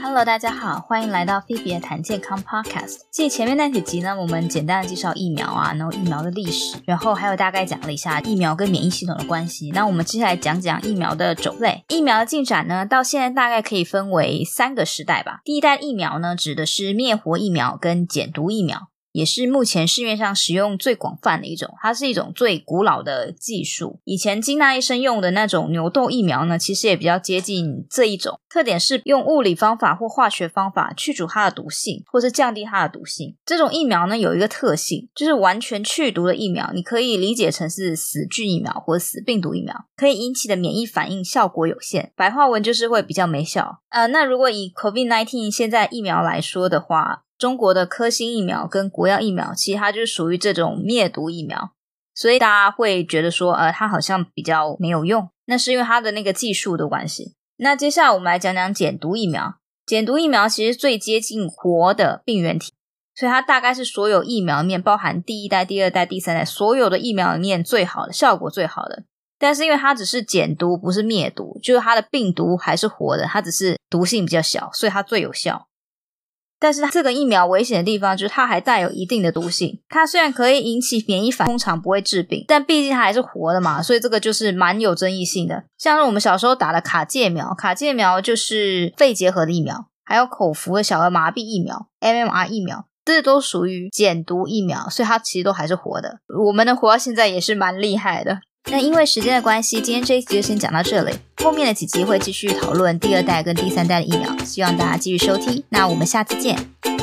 Hello，大家好，欢迎来到菲比谈健康 Podcast。继前面那几集呢，我们简单的介绍疫苗啊，然后疫苗的历史，然后还有大概讲了一下疫苗跟免疫系统的关系。那我们接下来讲讲疫苗的种类。疫苗的进展呢，到现在大概可以分为三个时代吧。第一代疫苗呢，指的是灭活疫苗跟减毒疫苗。也是目前市面上使用最广泛的一种，它是一种最古老的技术。以前金纳医生用的那种牛痘疫苗呢，其实也比较接近这一种，特点是用物理方法或化学方法去除它的毒性，或是降低它的毒性。这种疫苗呢，有一个特性，就是完全去毒的疫苗，你可以理解成是死菌疫苗或死病毒疫苗，可以引起的免疫反应效果有限，白话文就是会比较没效。呃，那如果以 COVID-19 现在疫苗来说的话，中国的科兴疫苗跟国药疫苗，其实它就是属于这种灭毒疫苗，所以大家会觉得说，呃，它好像比较没有用，那是因为它的那个技术的关系。那接下来我们来讲讲减毒疫苗。减毒疫苗其实最接近活的病原体，所以它大概是所有疫苗里面，包含第一代、第二代、第三代所有的疫苗里面最好的，效果最好的。但是因为它只是减毒，不是灭毒，就是它的病毒还是活的，它只是毒性比较小，所以它最有效。但是这个疫苗危险的地方就是它还带有一定的毒性。它虽然可以引起免疫反应，通常不会致病，但毕竟它还是活的嘛，所以这个就是蛮有争议性的。像是我们小时候打的卡介苗，卡介苗就是肺结核的疫苗，还有口服的小儿麻痹疫苗 （MMR 疫苗），这都属于减毒疫苗，所以它其实都还是活的。我们能活到现在也是蛮厉害的。那因为时间的关系，今天这一集就先讲到这里。后面的几集会继续讨论第二代跟第三代的疫苗，希望大家继续收听。那我们下次见。